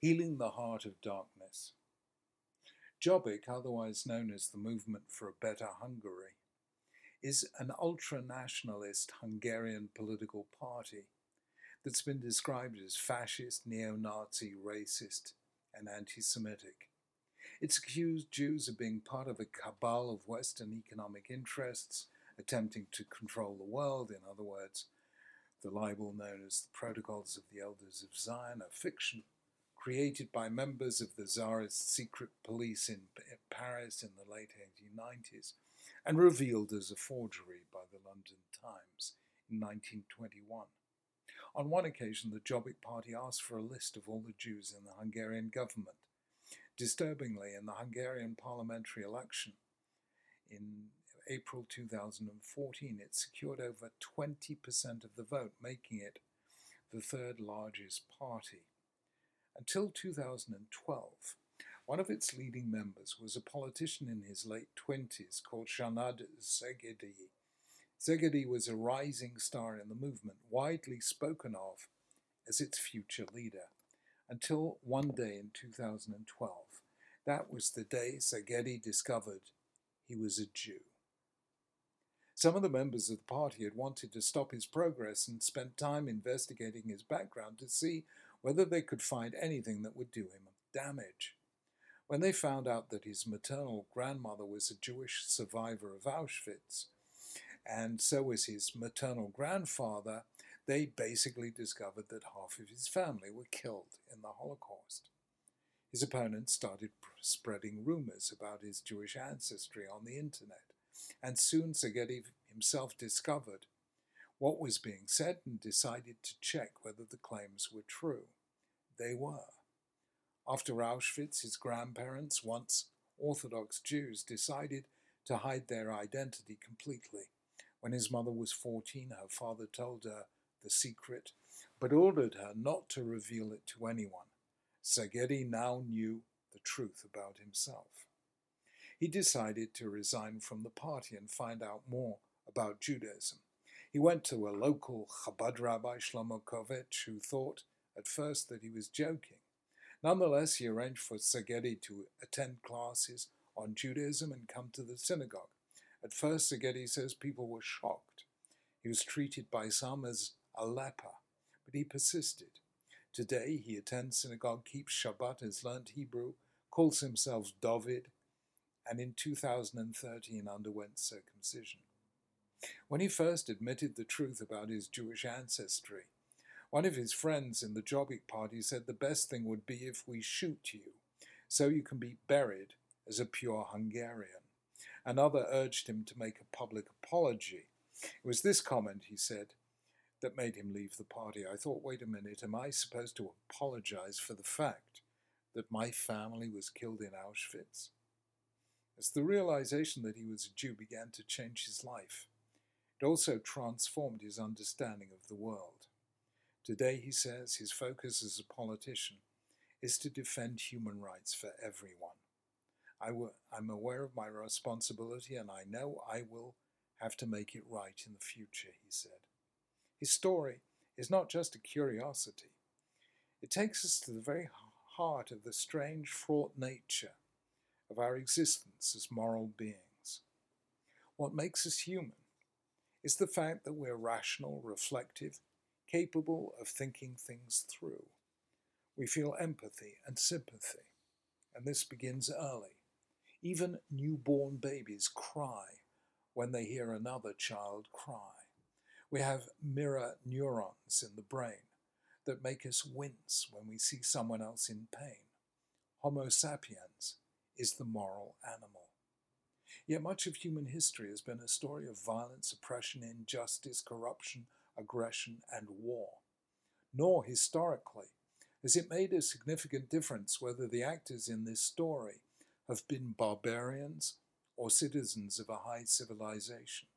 Healing the Heart of Darkness. Jobbik, otherwise known as the Movement for a Better Hungary, is an ultra nationalist Hungarian political party that's been described as fascist, neo Nazi, racist, and anti Semitic. It's accused Jews of being part of a cabal of Western economic interests, attempting to control the world, in other words, the libel known as the Protocols of the Elders of Zion, a fiction created by members of the Tsarist secret police in Paris in the late 1890s and revealed as a forgery by the London Times in 1921. On one occasion, the Jobbik Party asked for a list of all the Jews in the Hungarian government. Disturbingly, in the Hungarian parliamentary election in April 2014, it secured over 20% of the vote, making it the third largest party. Until 2012, one of its leading members was a politician in his late 20s called Csanád Szegedi. Szegedi was a rising star in the movement, widely spoken of as its future leader, until one day in 2012. That was the day Szegedi discovered he was a Jew. Some of the members of the party had wanted to stop his progress and spent time investigating his background to see whether they could find anything that would do him damage. When they found out that his maternal grandmother was a Jewish survivor of Auschwitz, and so was his maternal grandfather, they basically discovered that half of his family were killed in the Holocaust. His opponents started spreading rumors about his Jewish ancestry on the internet, and soon Szegedi himself discovered what was being said and decided to check whether the claims were true. They were. After Auschwitz, his grandparents, once Orthodox Jews, decided to hide their identity completely. When his mother was 14, her father told her the secret, but ordered her not to reveal it to anyone. Szegedi now knew the truth about himself. He decided to resign from the party and find out more about Judaism. He went to a local Chabad rabbi, Shlomo Köves, who thought at first that he was joking. Nonetheless, he arranged for Szegedi to attend classes on Judaism and come to the synagogue. At first, Szegedi says people were shocked. He was treated by some as a leper, but he persisted. Today, he attends synagogue, keeps Shabbat, has learned Hebrew, calls himself David, and in 2013 underwent circumcision. When he first admitted the truth about his Jewish ancestry, one of his friends in the Jobbik party said the best thing would be if we shoot you, so you can be buried as a pure Hungarian. Another urged him to make a public apology. It was this comment, he said, that made him leave the party. I thought, wait a minute, am I supposed to apologize for the fact that my family was killed in Auschwitz? As the realization that he was a Jew began to change his life, it also transformed his understanding of the world. Today, he says, his focus as a politician is to defend human rights for everyone. I w- I'm aware of my responsibility and I know I will have to make it right in the future, he said. His story is not just a curiosity, it takes us to the very heart of the strange, fraught nature of our existence as moral beings. What makes us human is the fact that we're rational, reflective, capable of thinking things through. We feel empathy and sympathy, and this begins early. Even newborn babies cry when they hear another child cry. We have mirror neurons in the brain that make us wince when we see someone else in pain. Homo sapiens is the moral animal. Yet much of human history has been a story of violence, oppression, injustice, corruption, aggression, and war. Nor, historically, has it made a significant difference whether the actors in this story have been barbarians or citizens of a high civilization.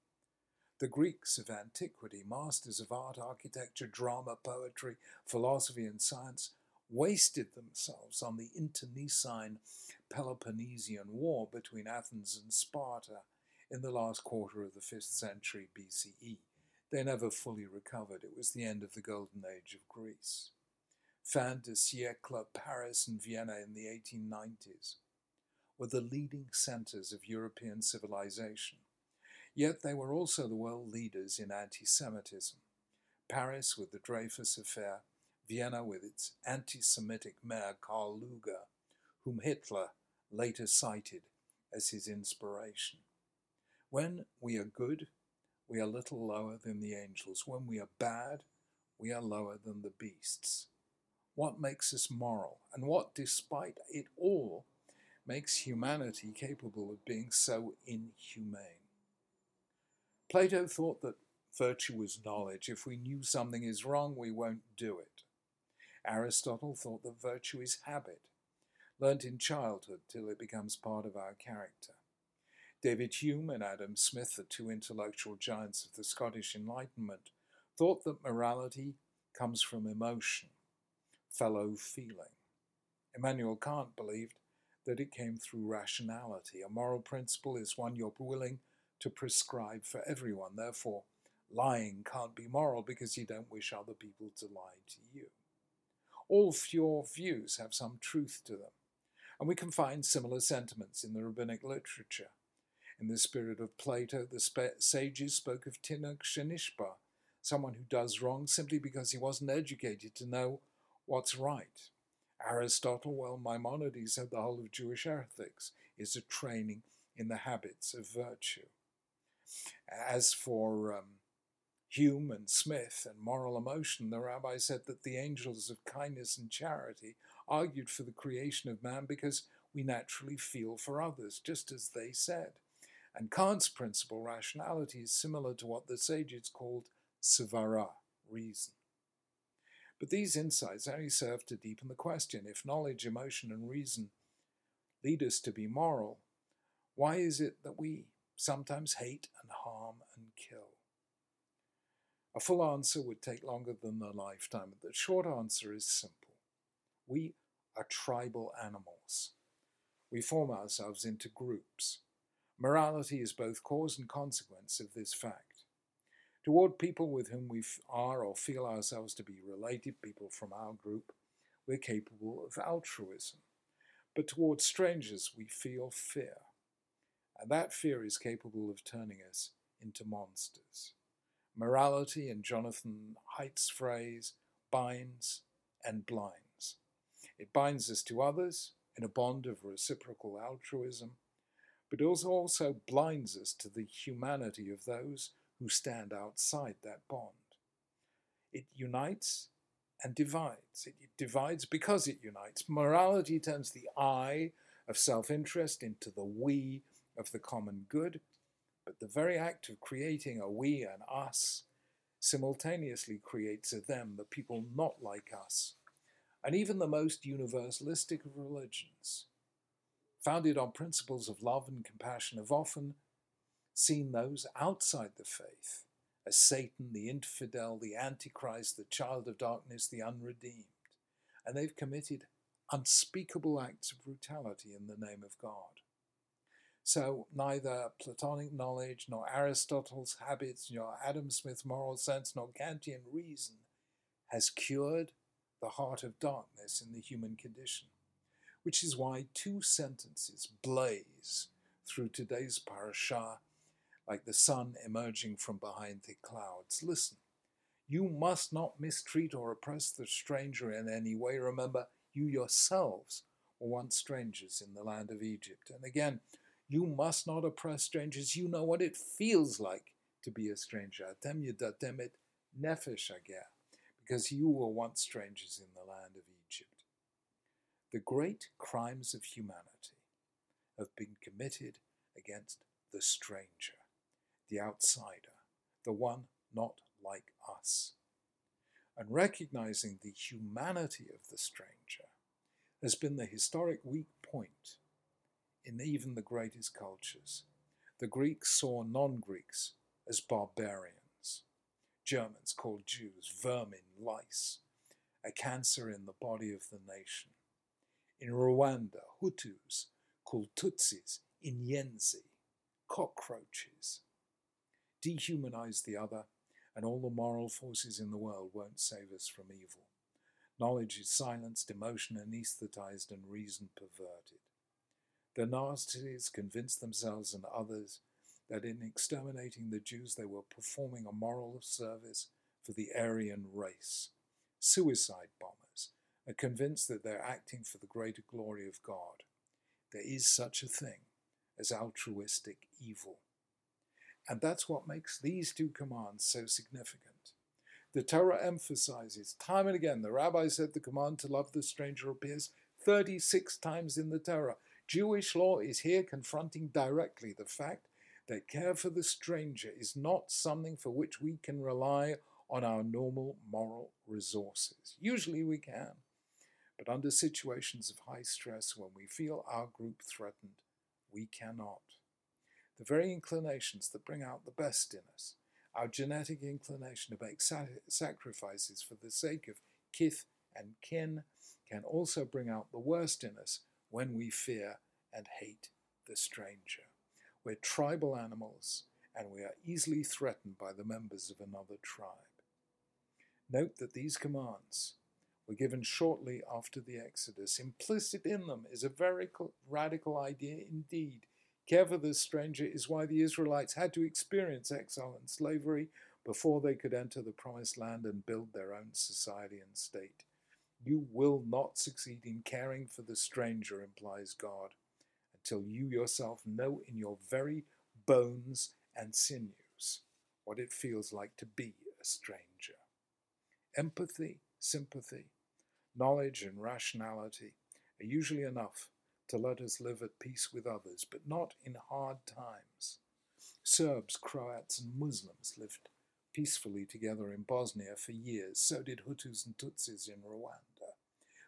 The Greeks of antiquity, masters of art, architecture, drama, poetry, philosophy, and science, wasted themselves on the internecine Peloponnesian War between Athens and Sparta in the last quarter of the 5th century BCE. They never fully recovered. It was the end of the golden age of Greece. fin de siècle Paris and Vienna in the 1890s, were the leading centres of European civilization. Yet they were also the world leaders in anti Semitism. Paris with the Dreyfus Affair, Vienna with its anti Semitic mayor Karl Lueger, whom Hitler later cited as his inspiration. When we are good, we are little lower than the angels. When we are bad, we are lower than the beasts. What makes us moral, and what, despite it all, makes humanity capable of being so inhumane? Plato thought that virtue was knowledge. If we knew something is wrong, we won't do it. Aristotle thought that virtue is habit, learnt in childhood till it becomes part of our character. David Hume and Adam Smith, the two intellectual giants of the Scottish Enlightenment, thought that morality comes from emotion, fellow feeling. Immanuel Kant believed that it came through rationality. A moral principle is one you're willing to prescribe for everyone. Therefore, lying can't be moral because you don't wish other people to lie to you. All your views have some truth to them, and we can find similar sentiments in the rabbinic literature. In the spirit of Plato, the sages spoke of Tinuk Shenishba, someone who does wrong simply because he wasn't educated to know what's right. Aristotle, well, Maimonides said the whole of Jewish ethics is a training in the habits of virtue. As for um, Hume and Smith and moral emotion, the rabbi said that the angels of kindness and charity argued for the creation of man because we naturally feel for others, just as they said. And Kant's principle, rationality, is similar to what the sages called svara, reason. But these insights only serve to deepen the question if knowledge, emotion, and reason lead us to be moral, why is it that we sometimes hate and harm and kill? A full answer would take longer than a lifetime, but the short answer is simple. We are tribal animals. We form ourselves into groups. Morality is both cause and consequence of this fact. Toward people with whom we are or feel ourselves to be related, people from our group, we're capable of altruism. But toward strangers, we feel fear. And that fear is capable of turning us into monsters. Morality, in Jonathan Haidt's phrase, binds and blinds. It binds us to others in a bond of reciprocal altruism but it also blinds us to the humanity of those who stand outside that bond. It unites and divides. It divides because it unites. Morality turns the I of self interest into the we of the common good, but the very act of creating a we and us simultaneously creates a them, the people not like us. And even the most universalistic of religions founded on principles of love and compassion, have often seen those outside the faith as Satan, the infidel, the antichrist, the child of darkness, the unredeemed. And they've committed unspeakable acts of brutality in the name of God. So neither Platonic knowledge, nor Aristotle's habits, nor Adam Smith's moral sense, nor Kantian reason has cured the heart of darkness in the human condition which is why two sentences blaze through today's parashah like the sun emerging from behind the clouds. Listen, you must not mistreat or oppress the stranger in any way. Remember, you yourselves were once strangers in the land of Egypt. And again, you must not oppress strangers. You know what it feels like to be a stranger. Atem yudatem nefesh because you were once strangers in the land of Egypt. The great crimes of humanity have been committed against the stranger, the outsider, the one not like us. And recognizing the humanity of the stranger has been the historic weak point in even the greatest cultures. The Greeks saw non Greeks as barbarians. Germans called Jews vermin, lice, a cancer in the body of the nation. In Rwanda, Hutus called Tutsis Inyenzi, cockroaches. Dehumanize the other, and all the moral forces in the world won't save us from evil. Knowledge is silenced, emotion anesthetized, and reason perverted. The Nazis convince themselves and others that in exterminating the Jews they were performing a moral service for the Aryan race. Suicide bombers are convinced that they're acting for the greater glory of God. There is such a thing as altruistic evil. And that's what makes these two commands so significant. The Torah emphasizes time and again, the rabbi said the command to love the stranger appears 36 times in the Torah. Jewish law is here confronting directly the fact that care for the stranger is not something for which we can rely on our normal moral resources. Usually we can, but under situations of high stress when we feel our group threatened, we cannot. The very inclinations that bring out the best in us, our genetic inclination to make sacrifices for the sake of kith and kin, can also bring out the worst in us when we fear and hate the stranger. We're tribal animals, and we are easily threatened by the members of another tribe. Note that these commands were given shortly after the Exodus. Implicit in them is a very radical idea indeed. Care for the stranger is why the Israelites had to experience exile and slavery before they could enter the promised land and build their own society and state. You will not succeed in caring for the stranger, implies God, until you yourself know in your very bones and sinews what it feels like to be a stranger. Empathy, sympathy, knowledge, and rationality are usually enough to let us live at peace with others, but not in hard times. Serbs, Croats, and Muslims lived peacefully together in Bosnia for years. So did Hutus and Tutsis in Rwanda.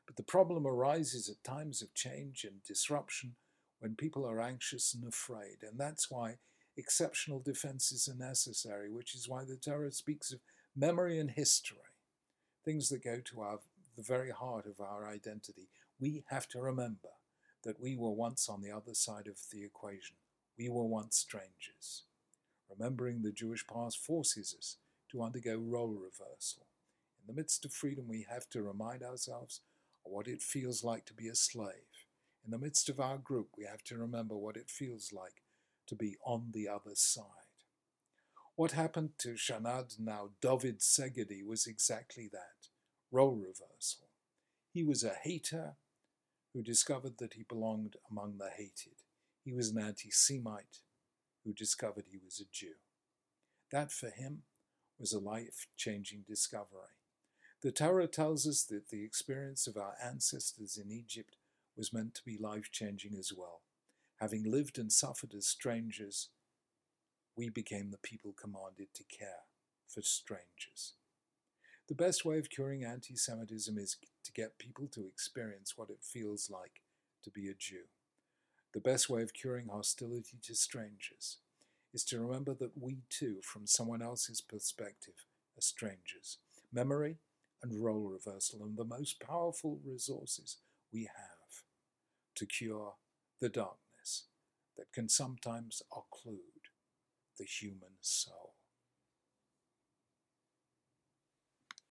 But the problem arises at times of change and disruption when people are anxious and afraid, and that's why exceptional defenses are necessary, which is why the Torah speaks of memory and history, things that go to our, the very heart of our identity. We have to remember that we were once on the other side of the equation. We were once strangers. Remembering the Jewish past forces us to undergo role reversal. In the midst of freedom, we have to remind ourselves of what it feels like to be a slave in the midst of our group, we have to remember what it feels like to be on the other side. What happened to Csanád, now David Szegedi, was exactly that role reversal. He was a hater who discovered that he belonged among the hated. He was an anti Semite who discovered he was a Jew. That for him was a life changing discovery. The Torah tells us that the experience of our ancestors in Egypt was meant to be life changing as well. Having lived and suffered as strangers, we became the people commanded to care for strangers. The best way of curing anti Semitism is to get people to experience what it feels like to be a Jew. The best way of curing hostility to strangers is to remember that we too, from someone else's perspective, are strangers. Memory and role reversal are the most powerful resources we have to cure the darkness that can sometimes occlude the human soul.